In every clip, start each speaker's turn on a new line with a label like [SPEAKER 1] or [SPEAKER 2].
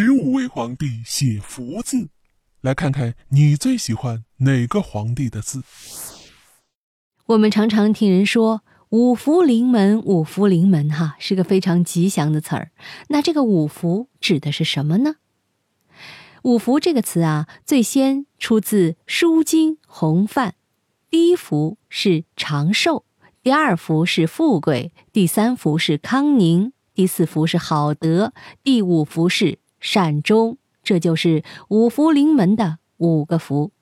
[SPEAKER 1] 十五位皇帝写福字，来看看你最喜欢哪个皇帝的字。
[SPEAKER 2] 我们常常听人说“五福临门”，五福临门，哈，是个非常吉祥的词儿。那这个五福指的是什么呢？五福这个词啊，最先出自《书经·洪范》，第一福是长寿，第二福是富贵，第三福是康宁，第四福是好德，第五福是善终。这就是五福临门的五个福。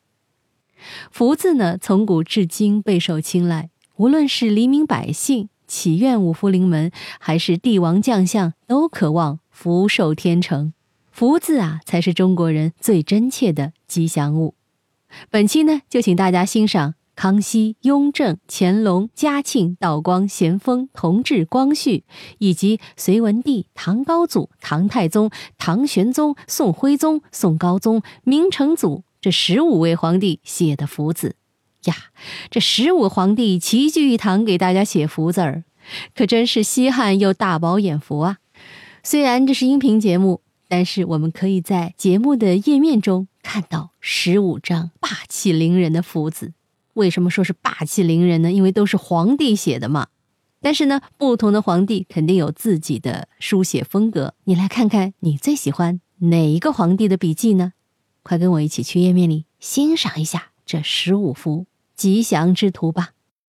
[SPEAKER 2] 福字呢，从古至今备受青睐。无论是黎民百姓祈愿五福临门，还是帝王将相，都渴望福寿天成。福字啊，才是中国人最真切的吉祥物。本期呢，就请大家欣赏康熙、雍正、乾隆、嘉庆、道光、咸丰、同治、光绪，以及隋文帝、唐高祖、唐太宗、唐玄宗、宋徽宗、宋高宗、明成祖。这十五位皇帝写的福字呀，这十五皇帝齐聚一堂给大家写福字儿，可真是稀罕又大饱眼福啊！虽然这是音频节目，但是我们可以在节目的页面中看到十五张霸气凌人的福字。为什么说是霸气凌人呢？因为都是皇帝写的嘛。但是呢，不同的皇帝肯定有自己的书写风格。你来看看，你最喜欢哪一个皇帝的笔记呢？快跟我一起去页面里欣赏一下这十五幅吉祥之图吧。